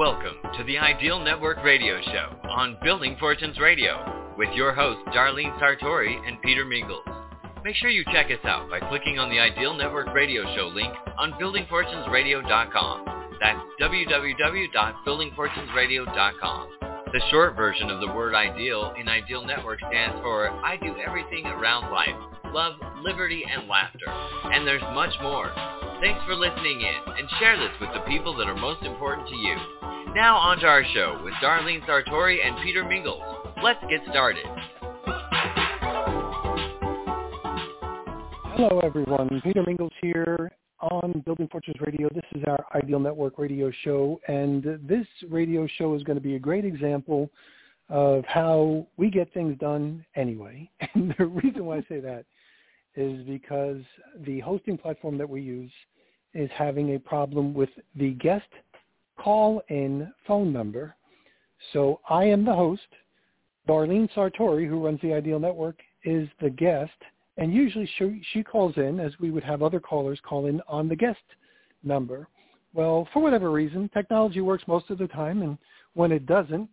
Welcome to the Ideal Network Radio Show on Building Fortunes Radio with your hosts Darlene Sartore and Peter Mingils. Make sure you check us out by clicking on the Ideal Network Radio Show link on buildingfortunesradio.com. That's www.buildingfortunesradio.com. The short version of the word ideal in Ideal Network stands for I do everything around life, love, liberty, and laughter. And there's much more. Thanks for listening in and share this with the people that are most important to you. Now on to our show with Darlene Sartore and Peter Mingils. Let's get started. Hello everyone, Peter Mingils here on Building Fortunes Radio. This is our Ideal Network radio show and this radio show is going to be a great example of how we get things done anyway. And the reason why I say that is because the hosting platform that we use is having a problem with the guest call-in phone number. So I am the host. Darlene Sartore, who runs the Ideal Network, is the guest. And usually she, she calls in as we would have other callers call in on the guest number. Well, for whatever reason, technology works most of the time. And when it doesn't,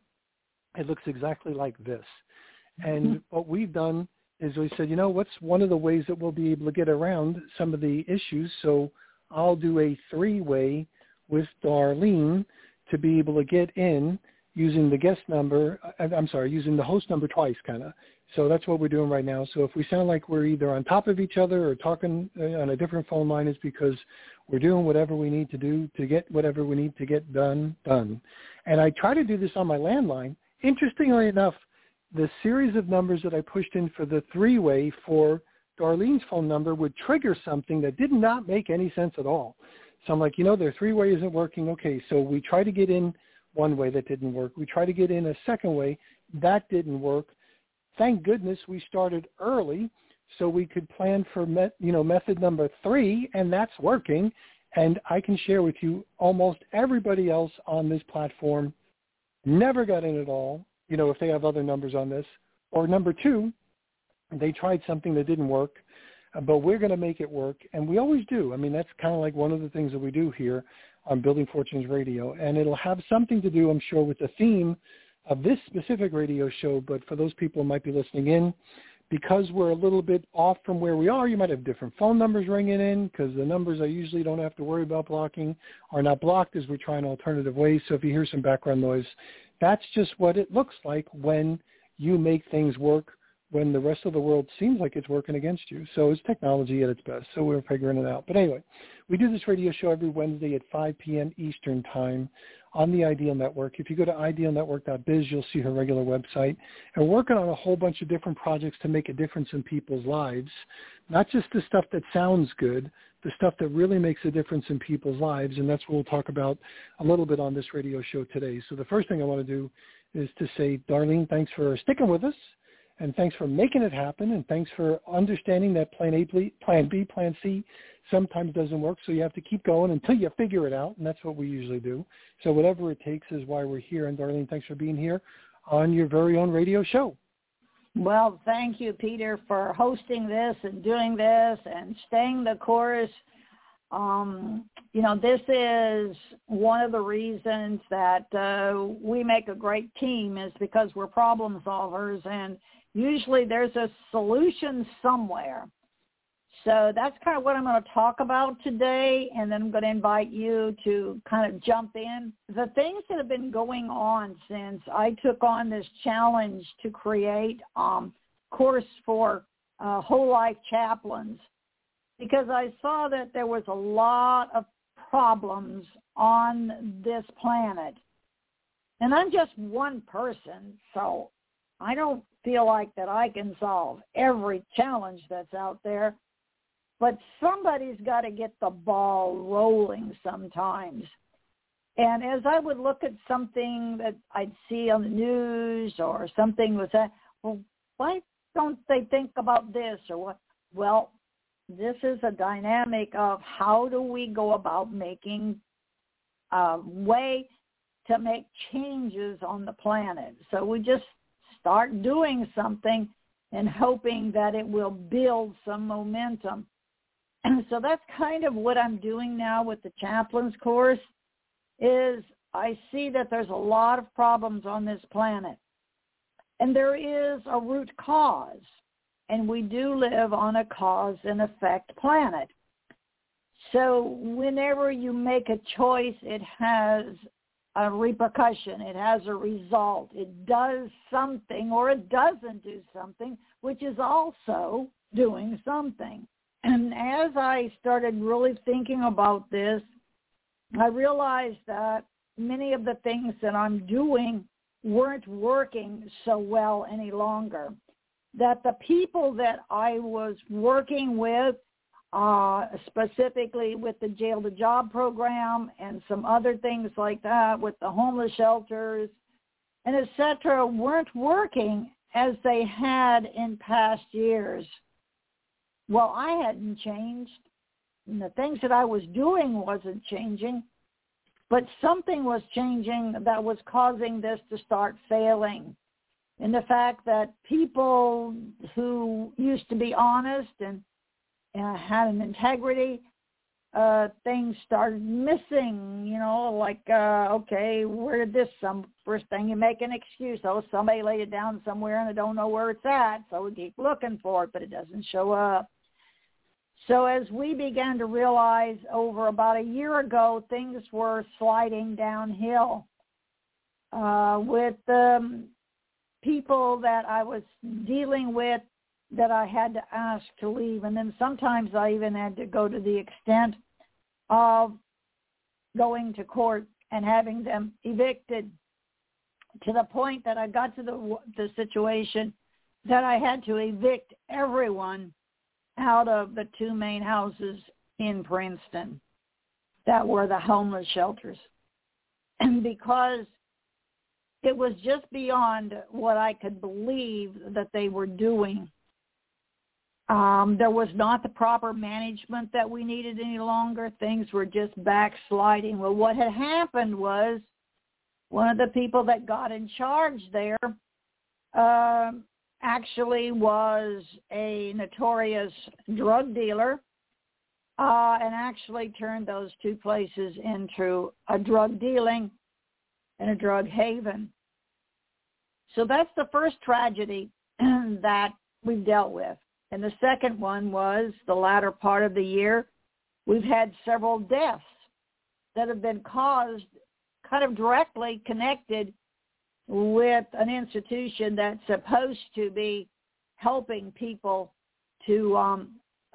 it looks exactly like this. And mm-hmm. what we've done is we said, you know, what's one of the ways that we'll be able to get around some of the issues? So I'll do a three-way with Darlene to be able to get in using the guest number. Uh, I'm sorry, using the host number twice, kind of. So that's what we're doing right now. So if we sound like we're either on top of each other or talking uh, on a different phone line, it's because we're doing whatever we need to do to get whatever we need to get done done. And I try to do this on my landline. Interestingly enough, the series of numbers that I pushed in for the three-way for Darlene's phone number would trigger something that did not make any sense at all. So I'm like, you know, their three-way isn't working. Okay, so we try to get in one way that didn't work. We try to get in a second way. That didn't work. Thank goodness we started early so we could plan for, met, you know, method number three, and that's working. And I can share with you almost everybody else on this platform never got in at all, you know, if they have other numbers on this. Or number two, they tried something that didn't work, but we're going to make it work, and we always do. I mean, that's kind of like one of the things that we do here on Building Fortunes Radio, and it'll have something to do, I'm sure, with the theme of this specific radio show. But for those people who might be listening in, because we're a little bit off from where we are, you might have different phone numbers ringing in because the numbers I usually don't have to worry about blocking are not blocked as we're trying alternative ways. So if you hear some background noise, that's just what it looks like when you make things work when the rest of the world seems like it's working against you. So it's technology at its best. So we're figuring it out. But anyway, we do this radio show every Wednesday at 5 p.m. Eastern Time on the Ideal Network. If you go to idealnetwork.biz, you'll see her regular website. And we're working on a whole bunch of different projects to make a difference in people's lives, not just the stuff that sounds good, the stuff that really makes a difference in people's lives. And that's what we'll talk about a little bit on this radio show today. So the first thing I want to do is to say, Darlene, thanks for sticking with us and thanks for making it happen, and thanks for understanding that plan A, plan B, plan C sometimes doesn't work, so you have to keep going until you figure it out, and that's what we usually do. So whatever it takes is why we're here. And Darlene, thanks for being here on your very own radio show. Well, thank you, Peter, for hosting this and doing this and staying the course. Um, you know, this is one of the reasons that uh, we make a great team is because we're problem solvers and usually there's a solution somewhere. So that's kind of what I'm going to talk about today, and then I'm going to invite you to kind of jump in. The things that have been going on since I took on this challenge to create um, course for uh, whole life chaplains, because I saw that there was a lot of problems on this planet. And I'm just one person, so I don't feel like that I can solve every challenge that's out there, but somebody's got to get the ball rolling sometimes. And as I would look at something that I'd see on the news or something was that, well, why don't they think about this or what? Well, this is a dynamic of how do we go about making a way to make changes on the planet. So we just start doing something and hoping that it will build some momentum. And so that's kind of what I'm doing now with the chaplain's course is I see that there's a lot of problems on this planet. And there is a root cause. And we do live on a cause and effect planet. So whenever you make a choice, it has a repercussion. It has a result. It does something or it doesn't do something, which is also doing something. And as I started really thinking about this, I realized that many of the things that I'm doing weren't working so well any longer. That the people that I was working with, uh, specifically with the Jail to Job program and some other things like that with the homeless shelters and etc., weren't working as they had in past years. Well, I hadn't changed. And the things that I was doing wasn't changing. But something was changing that was causing this to start failing. And the fact that people who used to be honest and had an integrity, uh, things started missing, you know, like, uh, okay, where did this some first thing you make an excuse. Oh, somebody laid it down somewhere and I don't know where it's at. So we keep looking for it, but it doesn't show up. So as we began to realize over about a year ago, things were sliding downhill uh, with um, people that I was dealing with that I had to ask to leave. And then sometimes I even had to go to the extent of going to court and having them evicted to the point that I got to the, the situation that I had to evict everyone out of the two main houses in Princeton that were the homeless shelters. And because it was just beyond what I could believe that they were doing. Um, there was not the proper management that we needed any longer. Things were just backsliding. Well, what had happened was one of the people that got in charge there uh, actually was a notorious drug dealer uh, and actually turned those two places into a drug dealing and a drug haven. So that's the first tragedy that we've dealt with. And the second one was the latter part of the year. We've had several deaths that have been caused kind of directly connected with an institution that's supposed to be helping people to um,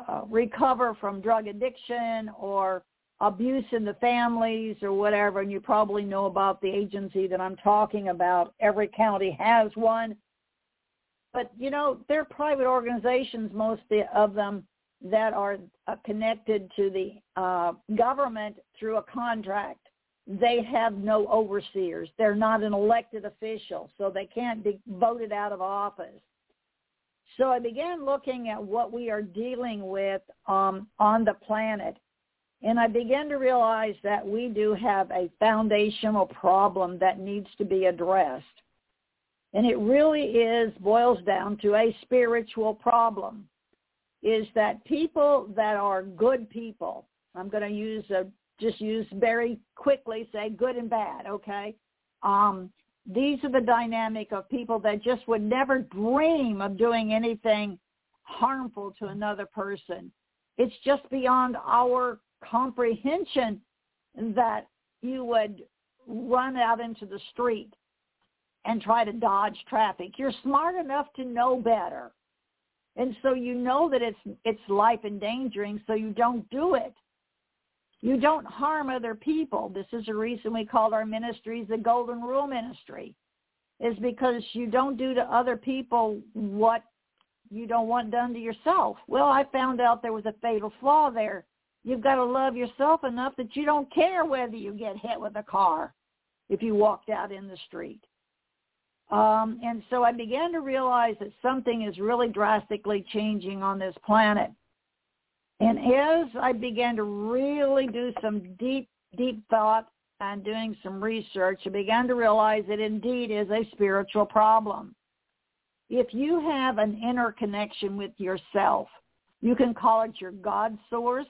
uh, recover from drug addiction or abuse in the families or whatever. And you probably know about the agency that I'm talking about. Every county has one. But, you know, they're private organizations, most of them, that are uh, connected to the uh, government through a contract they have no overseers. They're not an elected official, so they can't be voted out of office. So I began looking at what we are dealing with um, on the planet, and I began to realize that we do have a foundational problem that needs to be addressed. And it really is, boils down to a spiritual problem, is that people that are good people, I'm going to use a just use very quickly, say good and bad, okay? Um, these are the dynamic of people that just would never dream of doing anything harmful to another person. It's just beyond our comprehension that you would run out into the street and try to dodge traffic. You're smart enough to know better. And so you know that it's it's life endangering, so you don't do it. You don't harm other people. This is the reason we called our ministries the Golden Rule Ministry, is because you don't do to other people what you don't want done to yourself. Well, I found out there was a fatal flaw there. You've got to love yourself enough that you don't care whether you get hit with a car if you walked out in the street. Um, and so I began to realize that something is really drastically changing on this planet. And as I began to really do some deep, deep thought and doing some research, I began to realize it indeed is a spiritual problem. If you have an inner connection with yourself, you can call it your God source.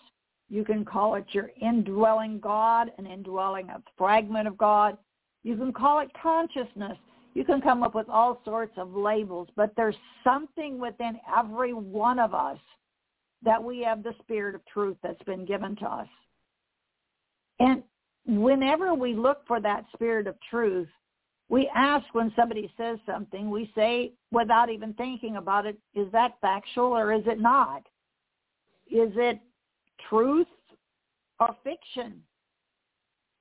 You can call it your indwelling God, an indwelling a fragment of God. You can call it consciousness. You can come up with all sorts of labels, but there's something within every one of us that we have the spirit of truth that's been given to us. And whenever we look for that spirit of truth, we ask when somebody says something, we say without even thinking about it, is that factual or is it not? Is it truth or fiction?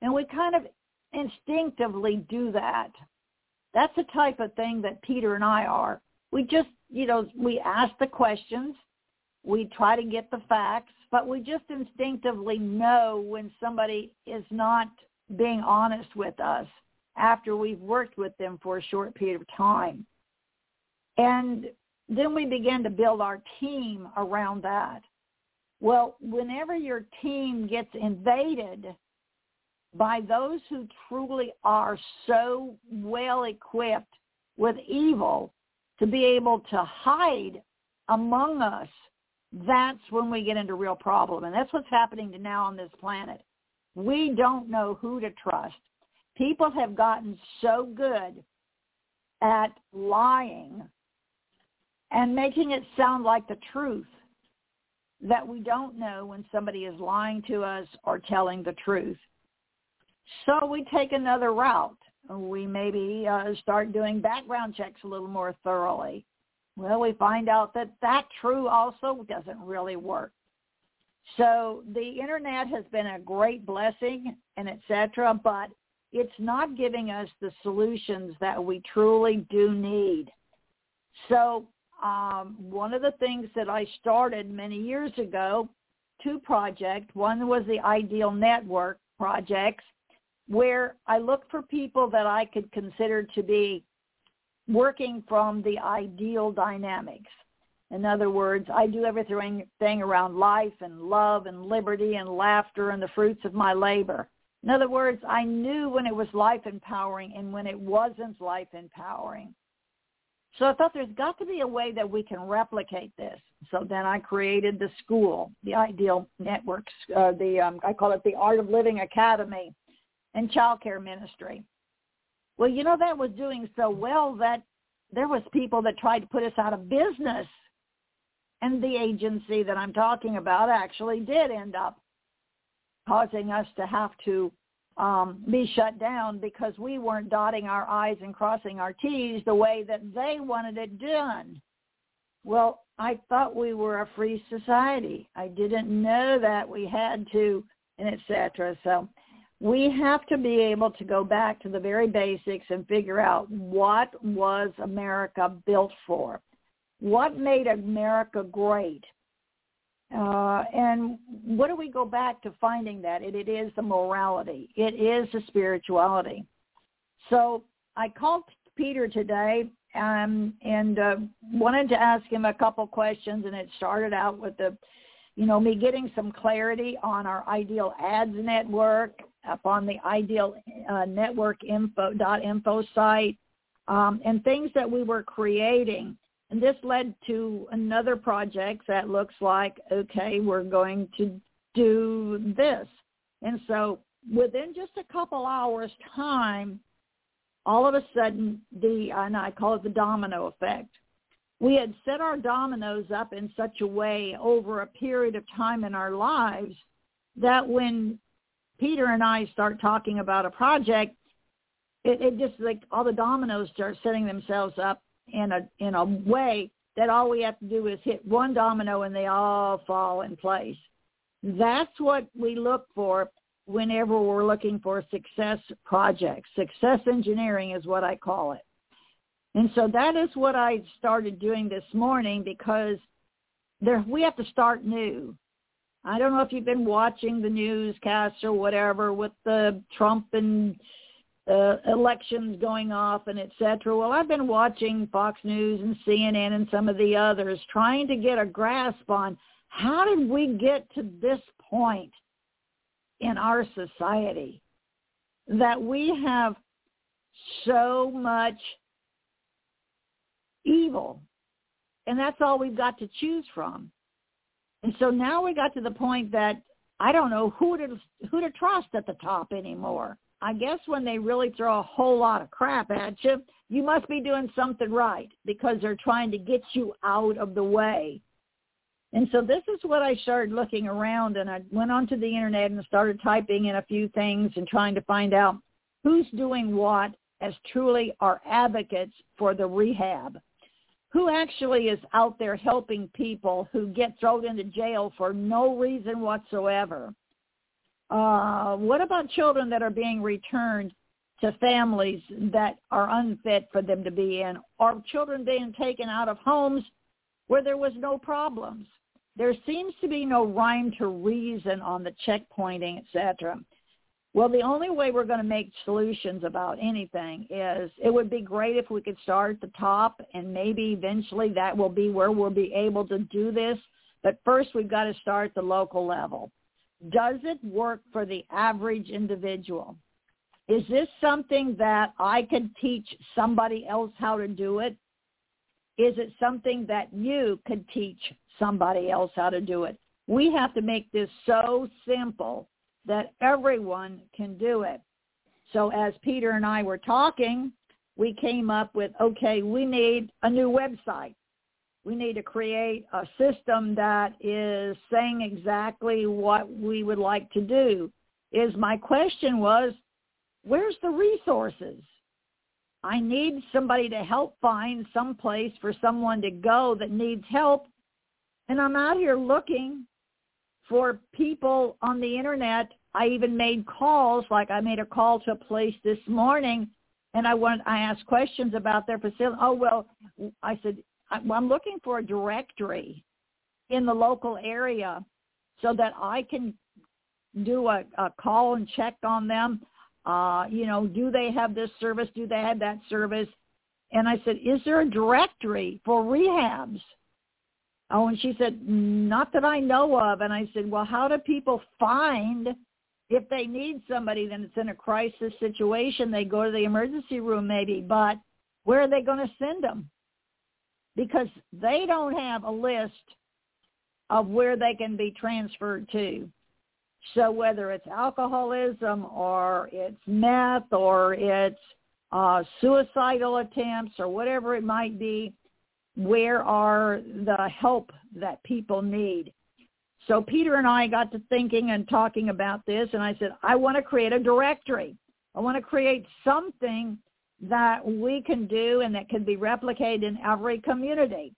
And we kind of instinctively do that. That's the type of thing that Peter and I are. We just, you know, we ask the questions, we try to get the facts, but we just instinctively know when somebody is not being honest with us after we've worked with them for a short period of time. And then we begin to build our team around that. Well, whenever your team gets invaded by those who truly are so well equipped with evil to be able to hide among us, that's when we get into real problem. And that's what's happening to now on this planet. We don't know who to trust. People have gotten so good at lying and making it sound like the truth that we don't know when somebody is lying to us or telling the truth. So we take another route. We maybe uh, start doing background checks a little more thoroughly. Well, we find out that that true also doesn't really work. So the internet has been a great blessing and etc., but it's not giving us the solutions that we truly do need. So um, one of the things that I started many years ago, two projects. One was the Ideal Network projects, where I looked for people that I could consider to be working from the ideal dynamics. In other words, I do everything around life and love and liberty and laughter and the fruits of my labor. In other words, I knew when it was life empowering and when it wasn't life empowering. So I thought there's got to be a way that we can replicate this. So then I created the school, the Ideal Networks, uh, the um, I call it the Art of Living Academy, and Child Care Ministry. Well, you know that was doing so well that there was people that tried to put us out of business, and the agency that I'm talking about actually did end up causing us to have to um, be shut down because we weren't dotting our I's and crossing our T's the way that they wanted it done. Well, I thought we were a free society. I didn't know that we had to, and etc. So we have to be able to go back to the very basics and figure out what was America built for? What made America great? Uh, and what do we go back to finding that? It, it is the morality. It is the spirituality. So I called Peter today um, and uh, wanted to ask him a couple questions, and it started out with the, you know, me getting some clarity on our Ideal Ads network up on the Ideal uh, Network info dot info site, um, and things that we were creating and this led to another project that looks like, okay, we're going to do this. And so within just a couple hours time, all of a sudden the, and I call it the domino effect. We had set our dominoes up in such a way over a period of time in our lives that when Peter and I start talking about a project, it, it just like all the dominoes start setting themselves up in a in a way that all we have to do is hit one domino and they all fall in place. That's what we look for whenever we're looking for success projects. Success engineering is what I call it. And so that is what I started doing this morning because there we have to start new. I don't know if you've been watching the newscasts or whatever with the Trump and uh, elections going off and et cetera. Well, I've been watching Fox News and CNN and some of the others trying to get a grasp on how did we get to this point in our society that we have so much evil and that's all we've got to choose from. And so now we got to the point that I don't know who to who to trust at the top anymore. I guess when they really throw a whole lot of crap at you, you must be doing something right because they're trying to get you out of the way. And so this is what I started looking around and I went onto the internet and started typing in a few things and trying to find out who's doing what as truly are advocates for the rehab. Who actually is out there helping people who get thrown into jail for no reason whatsoever? Uh, what about children that are being returned to families that are unfit for them to be in, or children being taken out of homes where there was no problems? There seems to be no rhyme to reason on the checkpointing, etc. Well, the only way we're going to make solutions about anything is it would be great if we could start at the top and maybe eventually that will be where we'll be able to do this. But first we've got to start at the local level. Does it work for the average individual? Is this something that I could teach somebody else how to do it? Is it something that you could teach somebody else how to do it? We have to make this so simple that everyone can do it. So as Peter and I were talking, we came up with, okay, we need a new website. We need to create a system that is saying exactly what we would like to do. Is my question was, where's the resources? I need somebody to help find some place for someone to go that needs help. And I'm out here looking for people on the internet. I even made calls, like I made a call to a place this morning, and I went. I asked questions about their facility. Oh well, I said I'm looking for a directory in the local area so that I can do a, a call and check on them. Uh, you know, do they have this service? Do they have that service? And I said, is there a directory for rehabs? Oh, and she said, not that I know of. And I said, well, how do people find if they need somebody then it's in a crisis situation, they go to the emergency room maybe, but where are they going to send them? Because they don't have a list of where they can be transferred to. So whether it's alcoholism or it's meth or it's uh, suicidal attempts or whatever it might be, where are the help that people need. So Peter and I got to thinking and talking about this, and I said, I want to create a directory. I want to create something that we can do and that can be replicated in every community.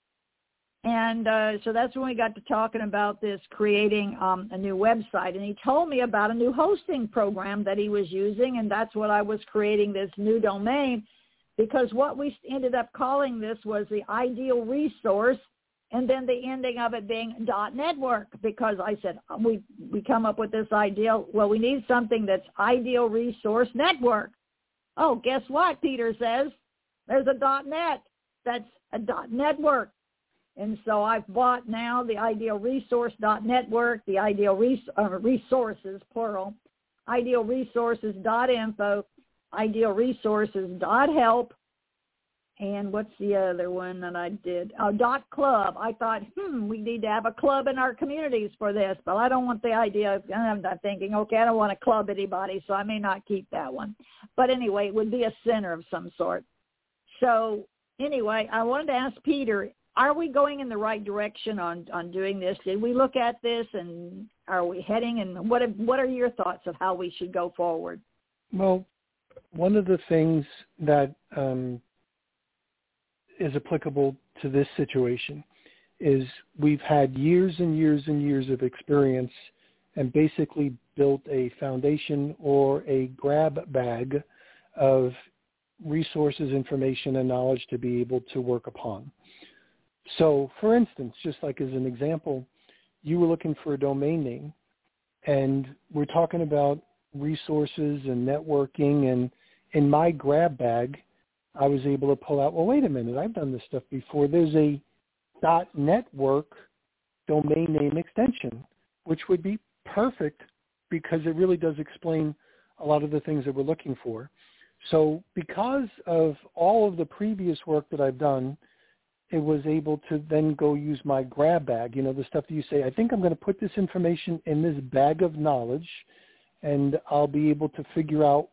And uh, so that's when we got to talking about this, creating um, a new website. And he told me about a new hosting program that he was using, and that's what I was creating this new domain because what we ended up calling this was the ideal resource and then the ending of it being dot network because I said we we come up with this ideal well we need something that's ideal resource network. Oh, guess what? Peter says there's a dot net that's a dot network. And so I've bought now the ideal resource dot network, the ideal res- uh, resources plural, ideal resources dot info, ideal resources dot help, and what's the other one that I did? Oh, dot club. I thought, hmm, we need to have a club in our communities for this, but I don't want the idea. Of, I'm not thinking, okay, I don't want to club anybody, so I may not keep that one. But anyway, it would be a center of some sort. So anyway, I wanted to ask Peter, are we going in the right direction on on doing this? Did we look at this, and are we heading? And what what are your thoughts of how we should go forward? Well, one of the things that um, is applicable to this situation is we've had years and years and years of experience and basically built a foundation or a grab bag of resources, information, and knowledge to be able to work upon. So for instance, just like as an example, you were looking for a domain name and we're talking about resources and networking and in my grab bag, I was able to pull out, well, wait a minute, I've done this stuff before. There's a dot .network domain name extension, which would be perfect because it really does explain a lot of the things that we're looking for. So because of all of the previous work that I've done it was able to then go use my grab bag, you know, the stuff that you say, I think I'm going to put this information in this bag of knowledge and I'll be able to figure out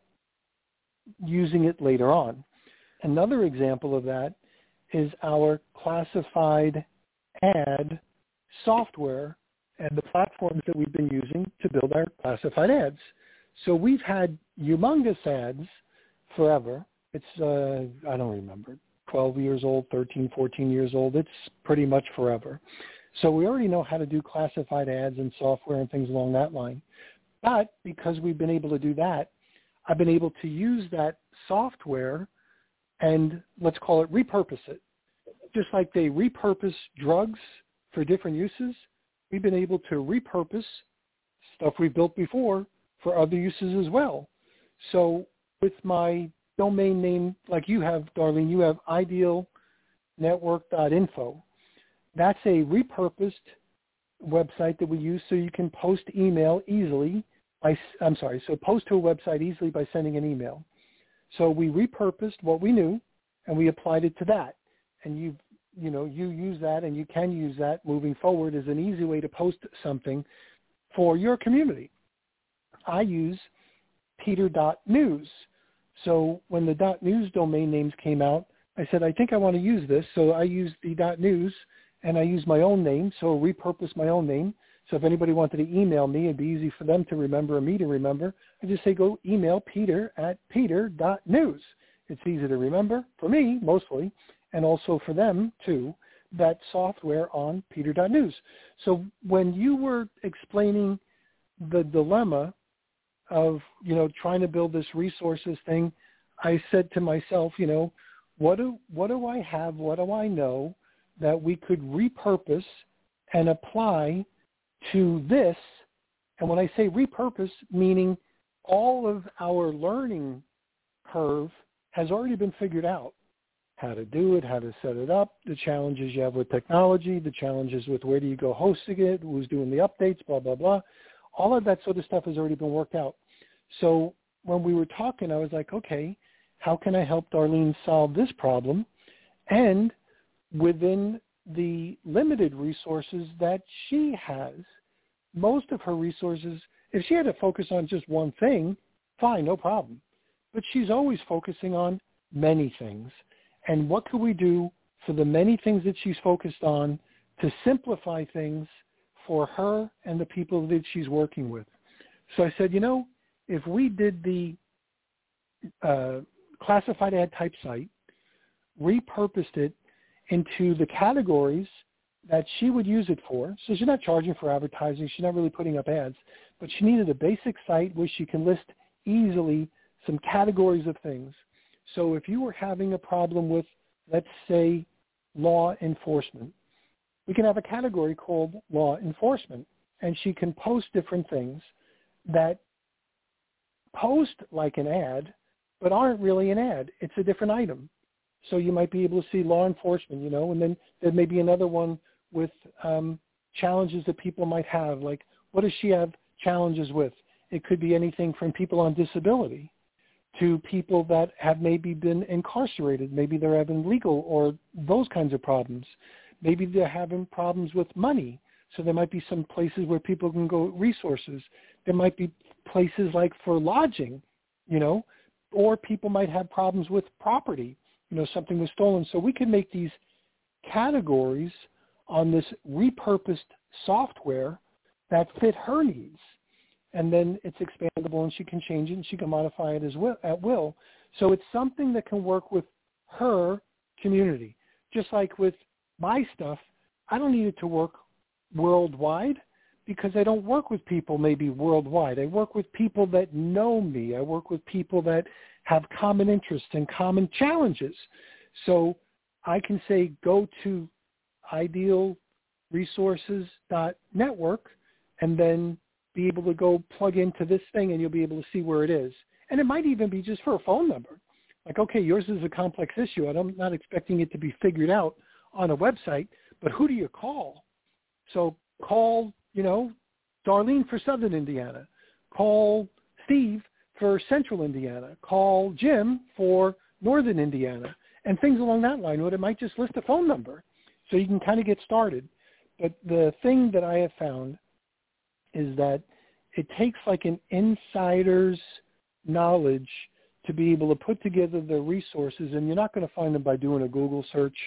using it later on. Another example of that is our classified ad software and the platforms that we've been using to build our classified ads. So we've had Youmongus ads forever. It's, uh, I don't remember, 12 years old, 13, 14 years old. It's pretty much forever. So we already know how to do classified ads and software and things along that line. But because we've been able to do that, I've been able to use that software and let's call it repurpose it. Just like they repurpose drugs for different uses, we've been able to repurpose stuff we've built before for other uses as well. So with my domain name, like you have, Darlene, you have idealnetwork.info. That's a repurposed website that we use so you can post email easily. By, I'm sorry, so post to a website easily by sending an email. So we repurposed what we knew and we applied it to that. And you you know, you use that and you can use that moving forward as an easy way to post something for your community. I use peter.news. So when the .news domain names came out, I said, I think I want to use this. So I used the .news and I used my own name, so repurpose my own name. So if anybody wanted to email me, it'd be easy for them to remember and me to remember. I just say go email peter at peter.news. It's easy to remember for me mostly, and also for them too, that software on peter.news. So when you were explaining the dilemma of, you know, trying to build this resources thing, I said to myself, you know, what do what do I have, what do I know that we could repurpose and apply to this? And when I say repurpose, meaning all of our learning curve has already been figured out. How to do it, how to set it up, the challenges you have with technology, the challenges with where do you go hosting it, who's doing the updates, blah, blah, blah. All of that sort of stuff has already been worked out. So when we were talking, I was like, okay, how can I help Darlene solve this problem? And within the limited resources that she has, most of her resources, if she had to focus on just one thing, fine, no problem but she's always focusing on many things. And what could we do for the many things that she's focused on to simplify things for her and the people that she's working with? So I said, you know, if we did the uh, classified ad type site, repurposed it into the categories that she would use it for. So she's not charging for advertising. She's not really putting up ads, but she needed a basic site where she can list easily some categories of things. So if you were having a problem with, let's say, law enforcement, we can have a category called law enforcement, and she can post different things that post like an ad, but aren't really an ad. It's a different item. So you might be able to see law enforcement, you know, and then there may be another one with um, challenges that people might have, like what does she have challenges with? It could be anything from people on disability to people that have maybe been incarcerated. Maybe they're having legal or those kinds of problems. Maybe they're having problems with money. So there might be some places where people can go resources. There might be places like for lodging, you know, or people might have problems with property, you know, something was stolen. So we can make these categories on this repurposed software that fit her needs and then it's expandable and she can change it and she can modify it as well at will. So it's something that can work with her community. Just like with my stuff, I don't need it to work worldwide because I don't work with people maybe worldwide. I work with people that know me. I work with people that have common interests and common challenges. So I can say go to idealresources.network and then be able to go plug into this thing and you'll be able to see where it is. And it might even be just for a phone number. Like, okay, yours is a complex issue and I'm not expecting it to be figured out on a website, but who do you call? So call, you know, Darlene for Southern Indiana. Call Steve for Central Indiana. Call Jim for Northern Indiana and things along that line. But it might just list a phone number So you can kind of get started. But the thing that I have found is that it takes like an insider's knowledge to be able to put together the resources, and you're not going to find them by doing a Google search.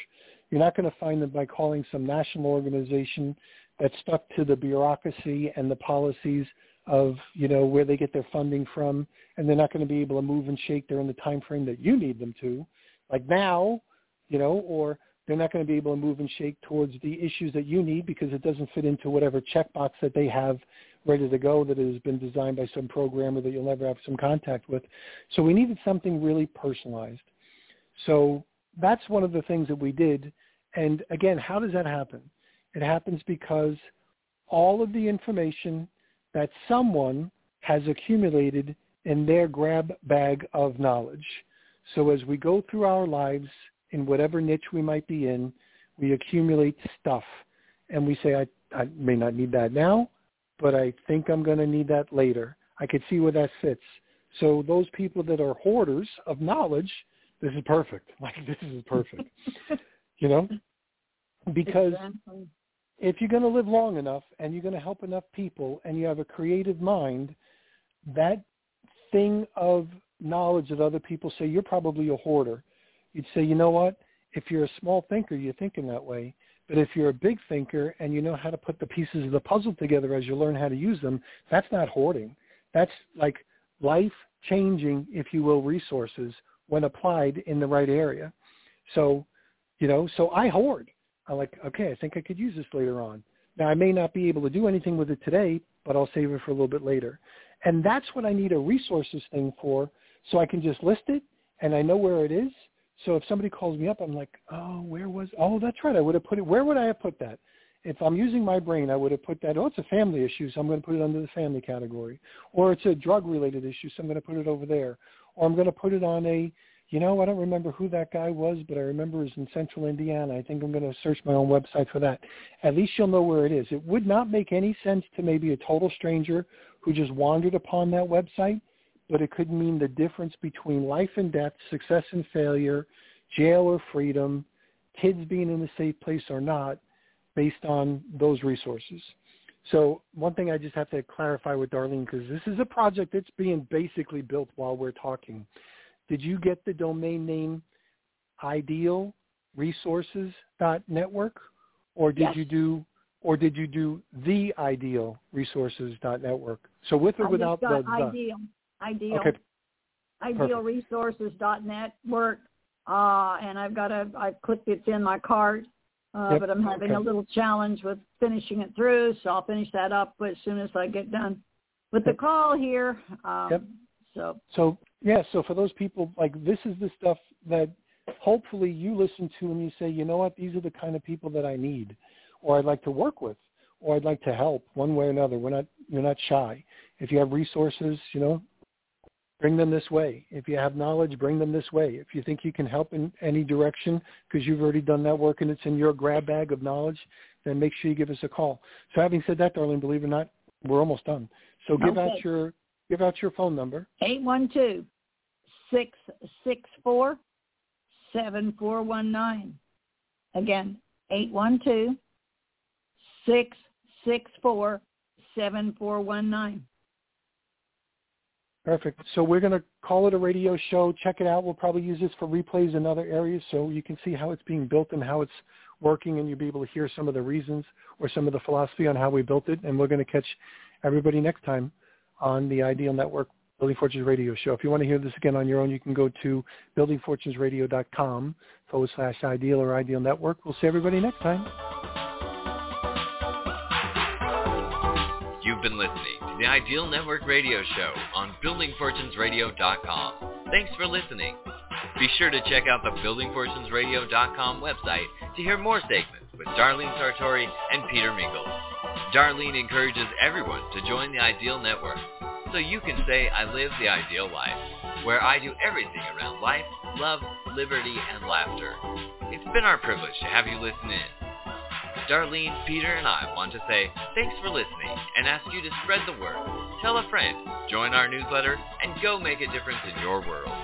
You're not going to find them by calling some national organization that's stuck to the bureaucracy and the policies of you know where they get their funding from, and they're not going to be able to move and shake during the time frame that you need them to, like now, you know, or they're not going to be able to move and shake towards the issues that you need because it doesn't fit into whatever checkbox that they have ready to go that has been designed by some programmer that you'll never have some contact with. So we needed something really personalized. So that's one of the things that we did. And again, how does that happen? It happens because all of the information that someone has accumulated in their grab bag of knowledge. So as we go through our lives in whatever niche we might be in, we accumulate stuff and we say, I, I may not need that now, but I think I'm going to need that later. I could see where that fits. So those people that are hoarders of knowledge, this is perfect. Like this is perfect. you know? Because exactly. If you're going to live long enough and you're going to help enough people and you have a creative mind, that thing of knowledge that other people say you're probably a hoarder. You'd say, you know what? If you're a small thinker, you're thinking that way. But if you're a big thinker and you know how to put the pieces of the puzzle together as you learn how to use them, that's not hoarding. That's like life-changing, if you will, resources when applied in the right area. So, you know, so I hoard. I'm like, okay, I think I could use this later on. Now, I may not be able to do anything with it today, but I'll save it for a little bit later. And that's what I need a resources thing for, so I can just list it and I know where it is so if somebody calls me up, I'm like, oh, where was? Oh, that's right. I would have put it. Where would I have put that? If I'm using my brain, I would have put that. Oh, it's a family issue, so I'm going to put it under the family category. Or it's a drug-related issue, so I'm going to put it over there. Or I'm going to put it on a, you know, I don't remember who that guy was, but I remember it was in Central Indiana. I think I'm going to search my own website for that. At least you'll know where it is. It would not make any sense to maybe a total stranger who just wandered upon that website but it could mean the difference between life and death, success and failure, jail or freedom, kids being in a safe place or not, based on those resources. So one thing I just have to clarify with Darlene, because this is a project that's being basically built while we're talking. Did you get the domain name idealresources.network, or did yes. you do or did you do the ideal resources.network? So with or without the, the ideal. Ideal. Okay. Idealresources.net work. Uh, and I've got a, I clicked it in my cart, uh, yep. but I'm having okay. a little challenge with finishing it through, so I'll finish that up as soon as I get done with the call here. Um, yep. So, so yeah, so for those people, like this is the stuff that hopefully you listen to and you say, you know what, these are the kind of people that I need, or I'd like to work with, or I'd like to help one way or another. We're not, you're not shy. If you have resources, you know, bring them this way. If you have knowledge, bring them this way. If you think you can help in any direction because you've already done that work and it's in your grab bag of knowledge, then make sure you give us a call. So having said that, Darlene, believe it or not, we're almost done. So give okay. out your give out your phone number. Eight one two six six four seven four one nine. Again, eight one two six six four seven four one nine. Perfect. So we're going to call it a radio show. Check it out. We'll probably use this for replays in other areas so you can see how it's being built and how it's working and you'll be able to hear some of the reasons or some of the philosophy on how we built it. And we're going to catch everybody next time on the Ideal Network Building Fortunes Radio Show. If you want to hear this again on your own, you can go to buildingfortunesradio.com forward slash ideal or ideal network. We'll see everybody next time. You've been listening to the Ideal Network Radio Show on BuildingFortunesRadio.com. Thanks for listening. Be sure to check out the BuildingFortunesRadio.com website to hear more segments with Darlene Sartore and Peter Mingils. Darlene encourages everyone to join the Ideal Network so you can say I live the ideal life, where I do everything around life, love, liberty, and laughter. It's been our privilege to have you listen in. Darlene, Peter, and I want to say thanks for listening and ask you to spread the word. Tell a friend, join our newsletter, and go make a difference in your world.